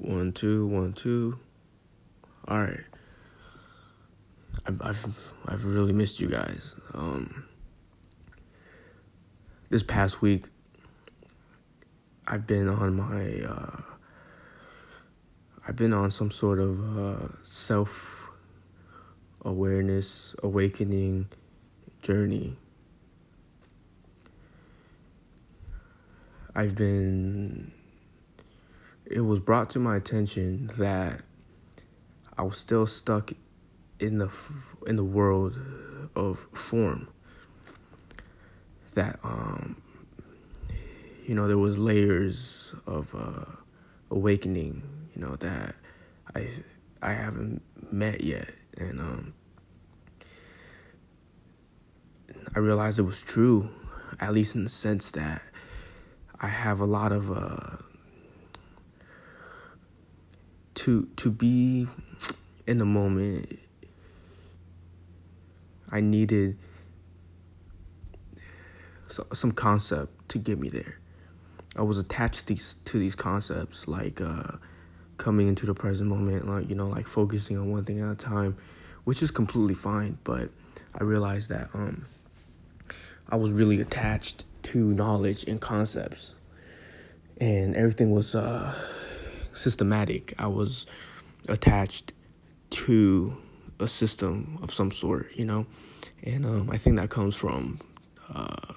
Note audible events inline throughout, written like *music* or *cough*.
One, two, one, two. All right. I've, I've, I've really missed you guys. Um, this past week, I've been on my, uh, I've been on some sort of uh, self awareness, awakening journey. I've been it was brought to my attention that I was still stuck in the in the world of form. That um, you know there was layers of uh, awakening, you know that I I haven't met yet, and um, I realized it was true, at least in the sense that I have a lot of uh, to to be in the moment I needed some concept to get me there. I was attached to these to these concepts like uh, coming into the present moment, like you know, like focusing on one thing at a time, which is completely fine. But I realized that um, I was really attached to knowledge and concepts, and everything was uh, systematic. I was attached to a system of some sort, you know, and um, I think that comes from, uh,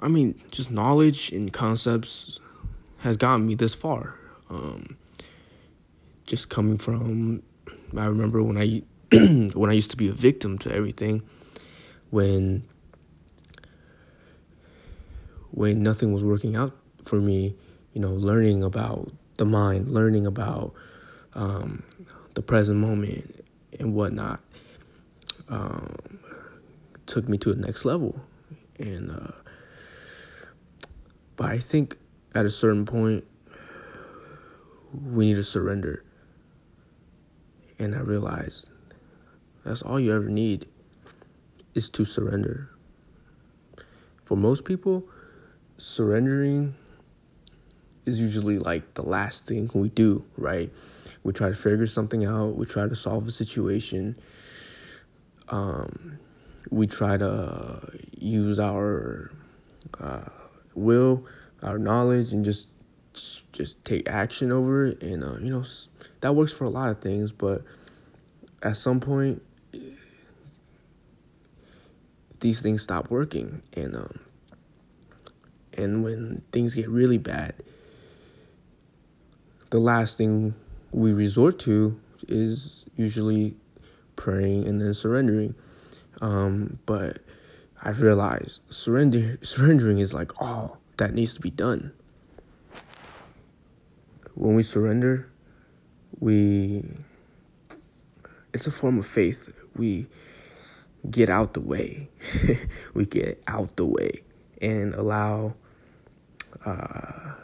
I mean, just knowledge and concepts has gotten me this far. Um, just coming from, I remember when I *clears throat* when I used to be a victim to everything, when when nothing was working out for me, you know, learning about the mind, learning about um, the present moment and whatnot, um, took me to the next level. And uh, but I think at a certain point we need to surrender. And I realized that's all you ever need is to surrender. For most people, surrendering is usually like the last thing we do, right? We try to figure something out, we try to solve a situation. Um, we try to use our uh, will, our knowledge, and just just take action over it. And uh, you know that works for a lot of things, but at some point, these things stop working, and um, and when things get really bad, the last thing we resort to is usually praying and then surrendering. Um, but I've realized surrender surrendering is like all that needs to be done. When we surrender, we it's a form of faith. We get out the way. *laughs* we get out the way and allow uh,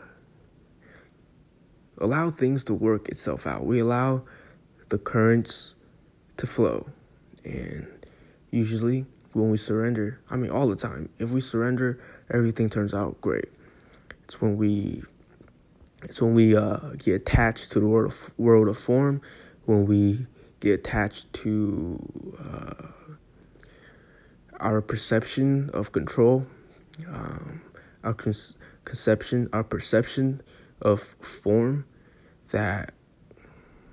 allow things to work itself out. We allow the currents to flow. And usually when we surrender, I mean all the time, if we surrender, everything turns out great. It's when we it's when we uh, get attached to the world of, world of form, when we get attached to uh, our perception of control, um, our con- conception, our perception of form that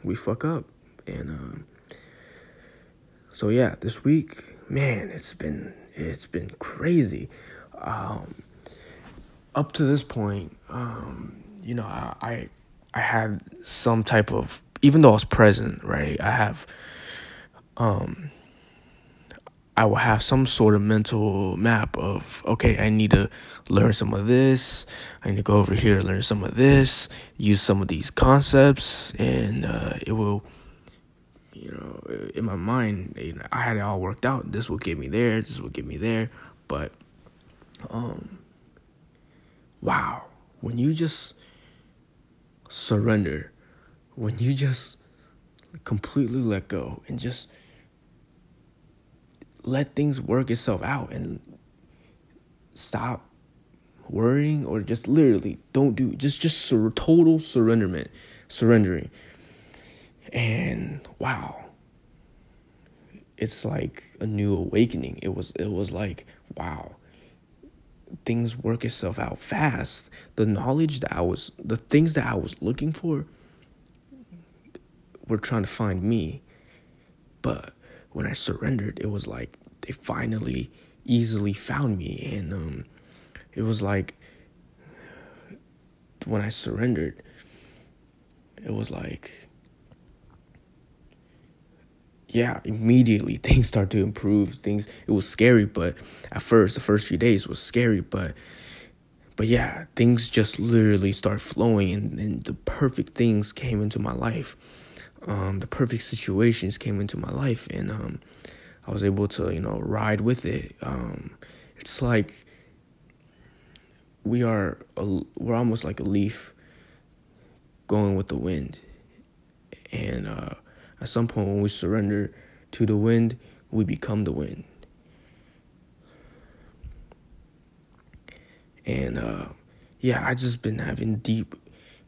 we fuck up. And um, so yeah, this week, man, it's been it's been crazy. Um, up to this point, um, you know, I, I I had some type of even though I was present, right? I have um I will have some sort of mental map of okay, I need to learn some of this. I need to go over here, and learn some of this, use some of these concepts, and uh, it will, you know, in my mind, you know, I had it all worked out. This will get me there. This will get me there. But, um, wow, when you just surrender, when you just completely let go and just let things work itself out and stop worrying or just literally don't do just just sur- total surrenderment surrendering. And wow. It's like a new awakening. It was it was like, wow. Things work itself out fast. The knowledge that I was the things that I was looking for were trying to find me. But when I surrendered, it was like they finally easily found me and um it was like when I surrendered, it was like, yeah, immediately *laughs* things start to improve. Things it was scary, but at first, the first few days was scary, but but yeah, things just literally start flowing, and, and the perfect things came into my life. Um, the perfect situations came into my life, and um, I was able to, you know, ride with it. Um, it's like we are a, we're almost like a leaf going with the wind and uh, at some point when we surrender to the wind we become the wind and uh, yeah i just been having deep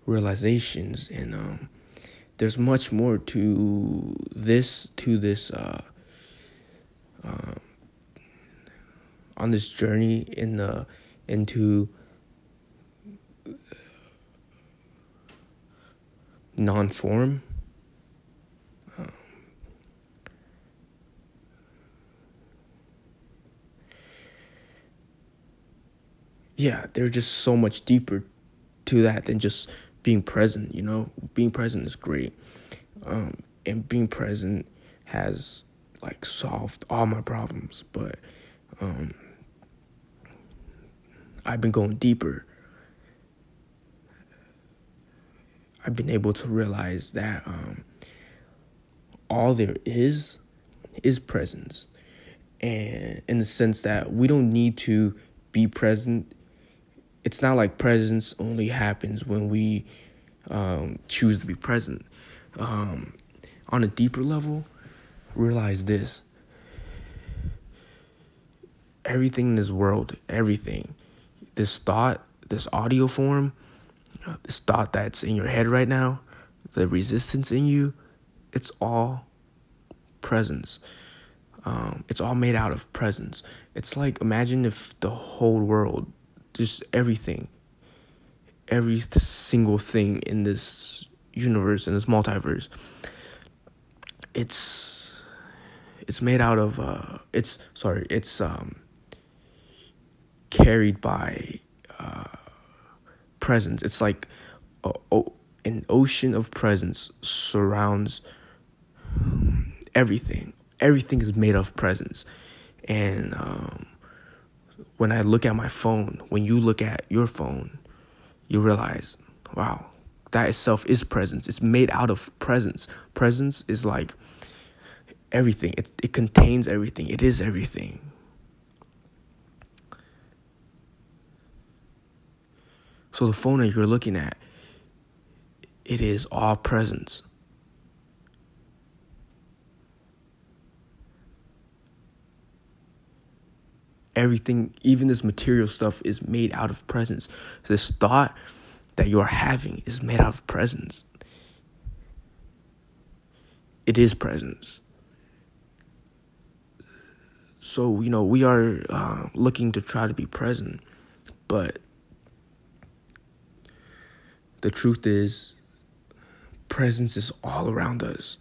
realizations and um, there's much more to this to this uh, uh, on this journey in the into non form. Um, yeah, they're just so much deeper to that than just being present, you know? Being present is great. Um, and being present has like solved all my problems, but um, I've been going deeper I've been able to realize that um, all there is is presence. And in the sense that we don't need to be present. It's not like presence only happens when we um, choose to be present. Um, on a deeper level, realize this everything in this world, everything, this thought, this audio form, this thought that's in your head right now, the resistance in you, it's all presence. Um, it's all made out of presence. It's like imagine if the whole world, just everything, every single thing in this universe in this multiverse, it's it's made out of uh, it's sorry, it's um, carried by uh, presence. It's like a, a, an ocean of presence surrounds everything. Everything is made of presence. And um, when I look at my phone, when you look at your phone, you realize, wow, that itself is presence. It's made out of presence. Presence is like everything. It it contains everything. It is everything. So the phone that you're looking at, it is all presence. Everything, even this material stuff, is made out of presence. This thought that you're having is made out of presence. It is presence. So, you know, we are uh, looking to try to be present, but the truth is, presence is all around us.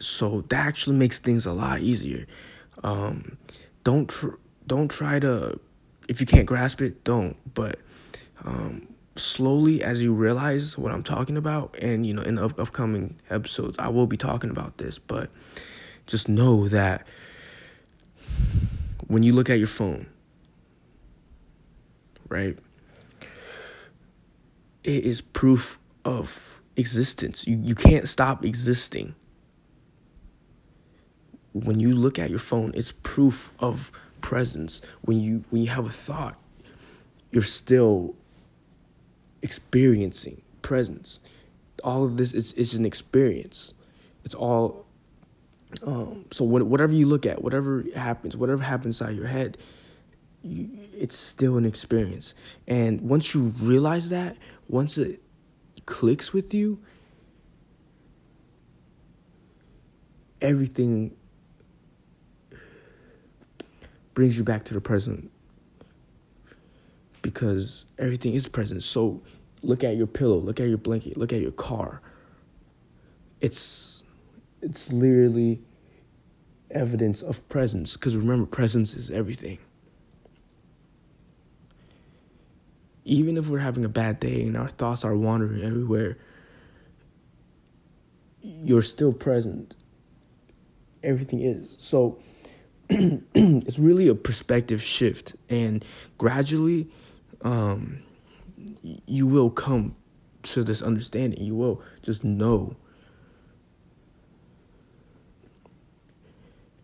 So that actually makes things a lot easier. Um, don't tr- don't try to if you can't grasp it, don't. But um, slowly, as you realize what I'm talking about, and you know, in up- upcoming episodes, I will be talking about this. But just know that when you look at your phone, right? it is proof of existence. You you can't stop existing. When you look at your phone, it's proof of presence. When you when you have a thought, you're still experiencing presence. All of this is is an experience. It's all um, so whatever you look at, whatever happens, whatever happens inside your head, you, it's still an experience. And once you realize that, once it clicks with you, everything brings you back to the present because everything is present. So look at your pillow, look at your blanket, look at your car. It's it's literally evidence of presence because remember presence is everything. Even if we're having a bad day and our thoughts are wandering everywhere, you're still present. Everything is. So *clears throat* it's really a perspective shift and gradually um, you will come to this understanding. You will just know.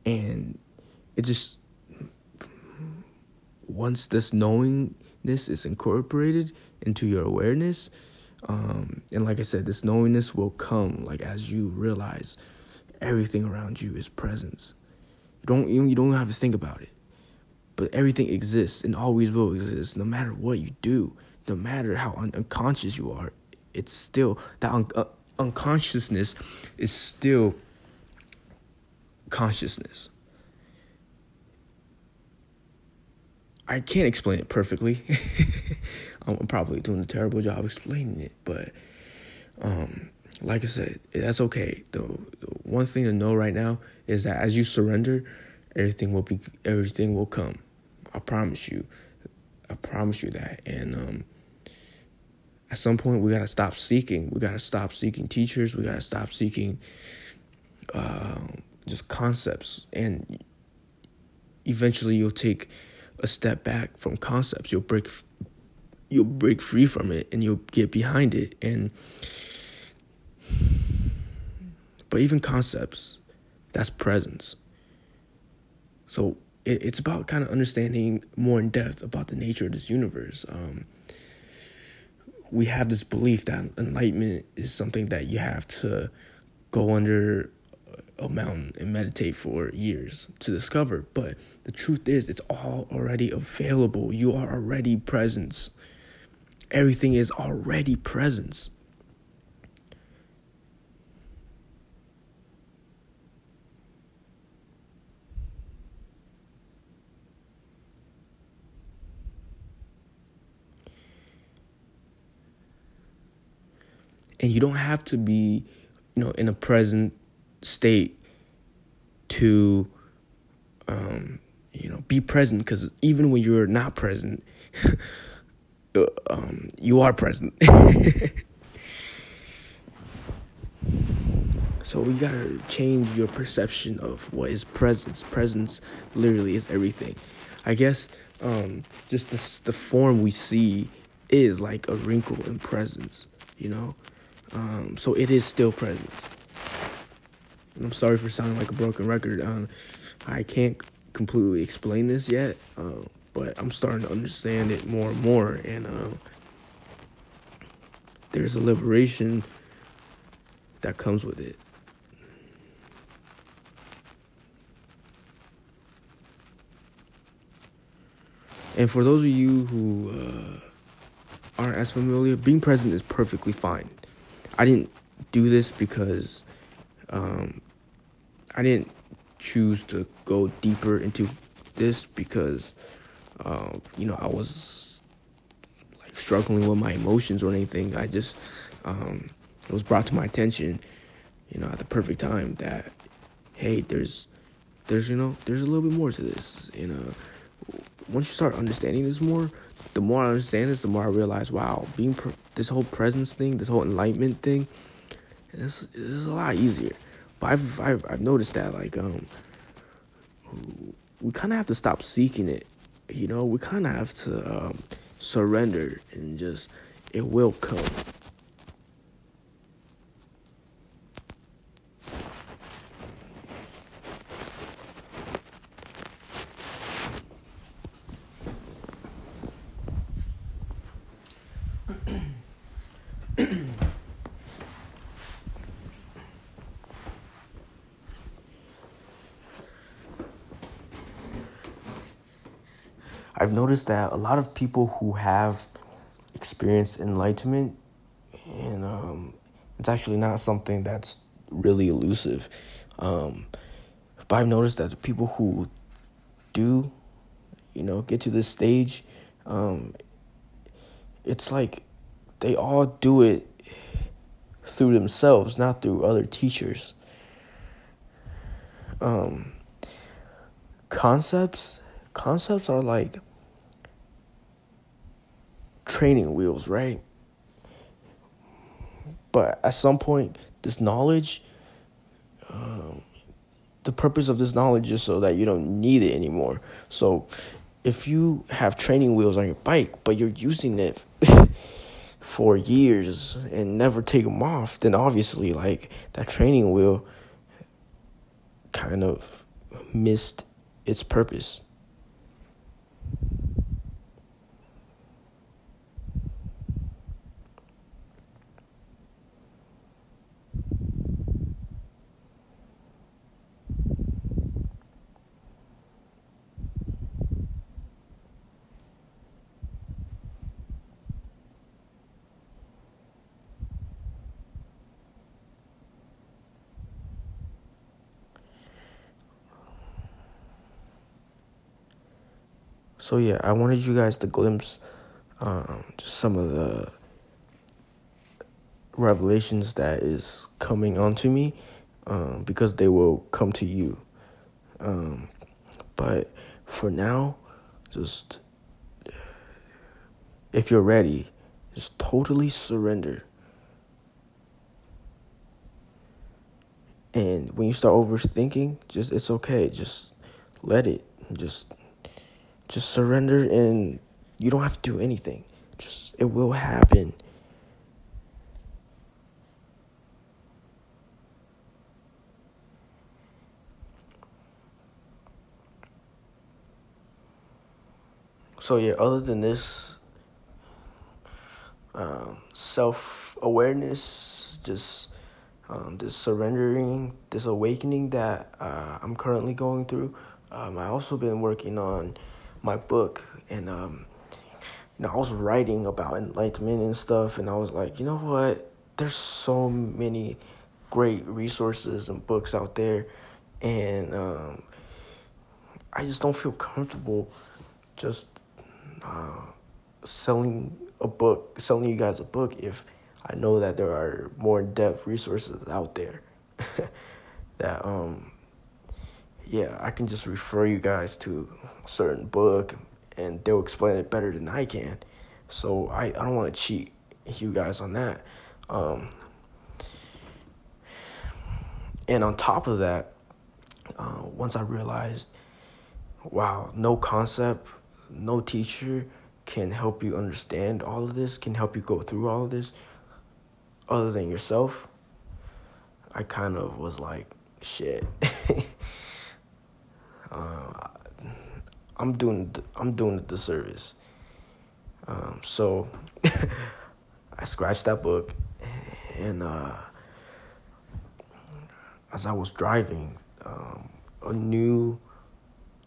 And it just, once this knowingness is incorporated into your awareness, um, and like I said, this knowingness will come like as you realize everything around you is presence. You don't you don't have to think about it. But everything exists and always will exist no matter what you do no matter how un- unconscious you are it's still that un- uh, unconsciousness is still consciousness. I can't explain it perfectly. *laughs* I'm probably doing a terrible job explaining it but um, like i said that's okay the, the one thing to know right now is that as you surrender everything will be everything will come I promise you. I promise you that. And um, at some point, we got to stop seeking. We got to stop seeking teachers. We got to stop seeking uh, just concepts. And eventually, you'll take a step back from concepts. You'll break. You'll break free from it, and you'll get behind it. And but even concepts, that's presence. So it, it's about kind of understanding more in depth about the nature of this universe. Um, we have this belief that enlightenment is something that you have to go under a mountain and meditate for years to discover. But the truth is, it's all already available. You are already presence. Everything is already presence. And you don't have to be you know in a present state to um, you know be present because even when you're not present *laughs* uh, um, you are present. *laughs* So we gotta change your perception of what is presence. Presence literally is everything. I guess um, just the, the form we see is like a wrinkle in presence you know um, so it is still present. I'm sorry for sounding like a broken record. Um, I can't completely explain this yet, uh, but I'm starting to understand it more and more. And uh, there's a liberation that comes with it. And for those of you who uh, aren't as familiar, being present is perfectly fine. I didn't do this because um, I didn't choose to go deeper into this because uh, you know I was like struggling with my emotions or anything. I just um, it was brought to my attention, you know, at the perfect time that hey, there's there's you know there's a little bit more to this. You know, once you start understanding this more, the more I understand this, the more I realize, wow, being this whole presence thing, this whole enlightenment thing, is is a lot easier. But I've I've, I've noticed that like um, we kind of have to stop seeking it. You know, we kind of have to um, surrender and just it will come. I've noticed that a lot of people who have experienced enlightenment and um, it's actually not something that's really elusive. Um, but I've noticed that the people who do, you know, get to this stage, um, it's like they all do it through themselves, not through other teachers. Um, concepts, concepts are like training wheels, right? But at some point, this knowledge, um, the purpose of this knowledge is so that you don't need it anymore. So if you have training wheels on your bike, but you're using it *laughs* for years and never take them off, then obviously, like, that training wheel kind of missed its purpose. So yeah, I wanted you guys to glimpse um, just some of the revelations that is coming onto me um, because they will come to you. Um, but for now, just if you're ready, just totally surrender. And when you start overthinking, just it's okay. Just let it. Just just surrender and you don't have to do anything. Just it will happen. So yeah, other than this, um, self awareness, just um, this surrendering, this awakening that uh, I'm currently going through. Um, I also been working on my book and um you know I was writing about enlightenment and stuff and I was like, you know what? There's so many great resources and books out there and um I just don't feel comfortable just uh, selling a book, selling you guys a book if I know that there are more in-depth resources out there *laughs* that um yeah, I can just refer you guys to a certain book and they'll explain it better than I can. So I, I don't want to cheat you guys on that. Um, and on top of that, uh, once I realized, wow, no concept, no teacher can help you understand all of this, can help you go through all of this, other than yourself, I kind of was like, shit. *laughs* uh, I'm doing I'm doing a disservice. Um, so *laughs* I scratched that book, and uh, as I was driving, um, a new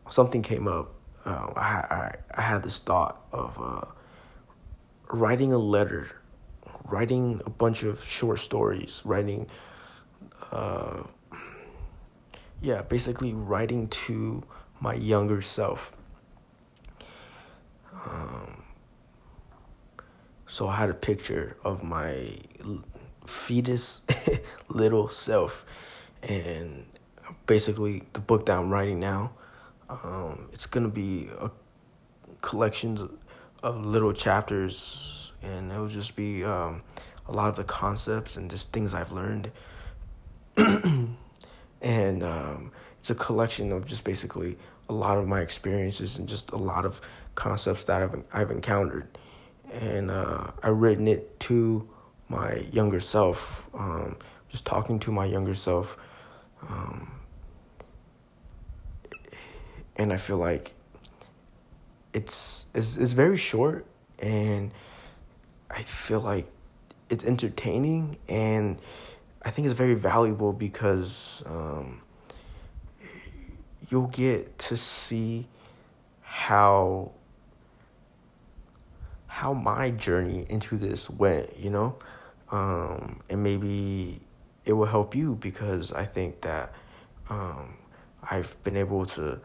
something came up. Uh, I, I I had this thought of uh, writing a letter, writing a bunch of short stories, writing. Uh, yeah, basically writing to my younger self. Um, so I had a picture of my fetus *laughs* little self, and basically the book that I'm writing now, um, it's gonna be a collection of little chapters, and it will just be um, a lot of the concepts and just things I've learned. *clears throat* and um, it's a collection of just basically a lot of my experiences and just a lot of concepts that I've I've encountered, and uh, I've written it to my younger self, um, just talking to my younger self, um, and I feel like it's it's it's very short, and I feel like it's entertaining and I think it's very valuable because um, you'll get to see how how my journey into this went, you know, um, and maybe it will help you because I think that um, I've been able to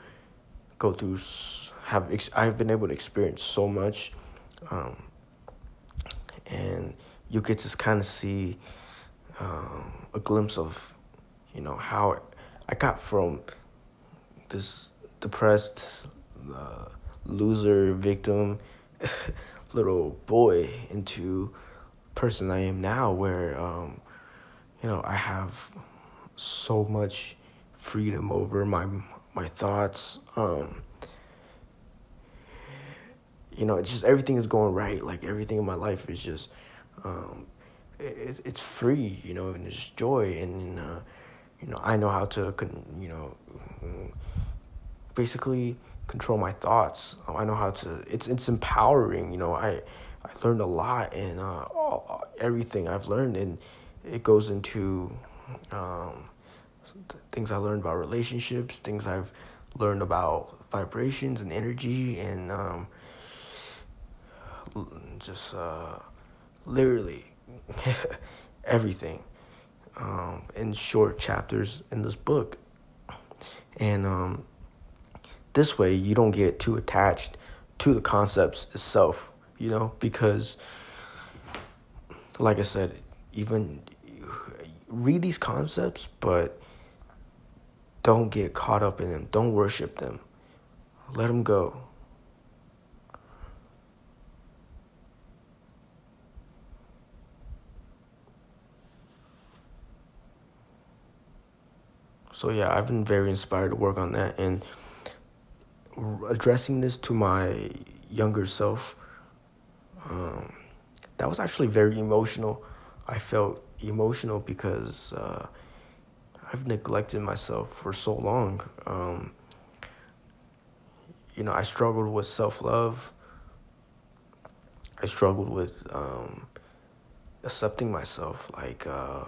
go through have ex- I've been able to experience so much, um, and you get to kind of see um, a glimpse of you know how I got from this depressed uh, loser victim *laughs* little boy into person I am now where um, you know I have so much freedom over my my thoughts um, you know just everything is going right. Like everything in my life is just um, it, it's free you know and there's joy and uh, you know I know how to con- you know basically control my thoughts. Um, I know how to. It's it's empowering. You know, I I learned a lot and uh, everything I've learned, and it goes into um, things I learned about relationships, things I've learned about vibrations and energy, and um, just uh, literally *laughs* everything um, in short chapters in this book, and um, this way you don't get too attached to the concepts itself, you know, because like I said, even read these concepts, but don't get caught up in them. Don't worship them. Let them go. So yeah, I've been very inspired to work on that and addressing this to my younger self, um, that was actually very emotional. I felt emotional because uh, I've neglected myself for so long. Um, you know, I struggled with self love. I struggled with um, accepting myself, like uh,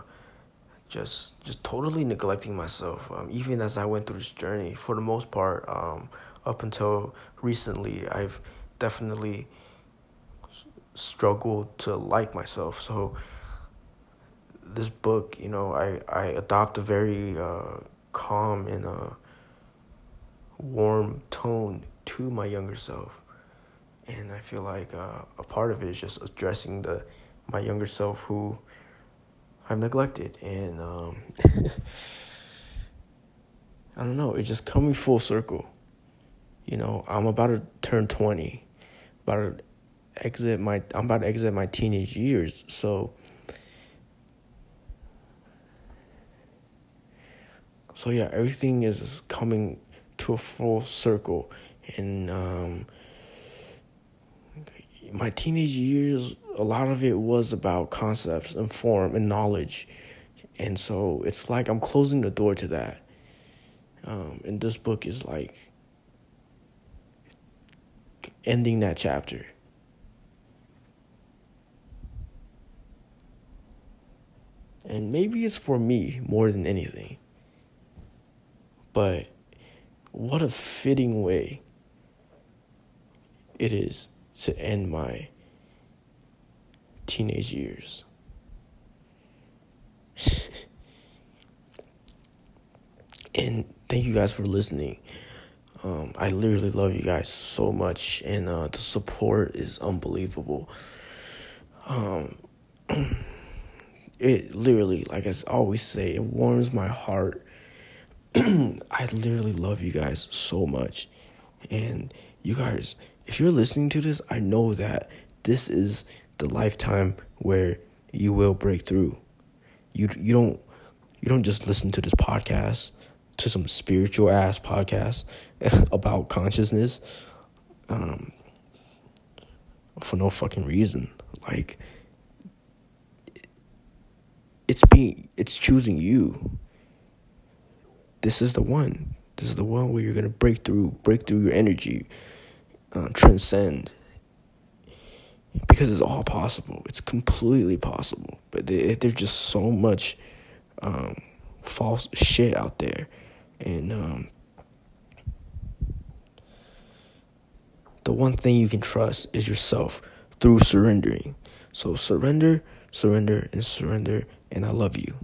just just totally neglecting myself. Um, even as I went through this journey, for the most part, um, up until recently, I've definitely struggled to like myself. So this book, you know, I, I adopt a very uh, calm and a uh, warm tone to my younger self. And I feel like uh, a part of it is just addressing the my younger self who I've neglected. And um, *laughs* I don't know, it's just coming full circle. You know, I'm about to turn 20, about to exit my, I'm about to exit my teenage years. So, so yeah, everything is coming to a full circle. And, um, my teenage years, a lot of it was about concepts and form and knowledge. And so it's like I'm closing the door to that. Um, and this book is like ending that chapter. And maybe it's for me more than anything. But what a fitting way it is to end my teenage years. *laughs* and thank you guys for listening. Um, I literally love you guys so much, and uh, the support is unbelievable. Um, *clears throat* it literally, like I always say, it warms my heart. *clears throat* I literally love you guys so much, and you guys, if you're listening to this, I know that this is the lifetime where you will break through. You you don't you don't just listen to this podcast to some spiritual ass podcast *laughs* about consciousness um, for no fucking reason. Like it's being it's choosing you. This is the one. This is the one where you're gonna break through, break through your energy, uh, transcend. Because it's all possible. It's completely possible. But there's just so much um, false shit out there and um, the one thing you can trust is yourself through surrendering. So surrender, surrender and surrender, and I love you.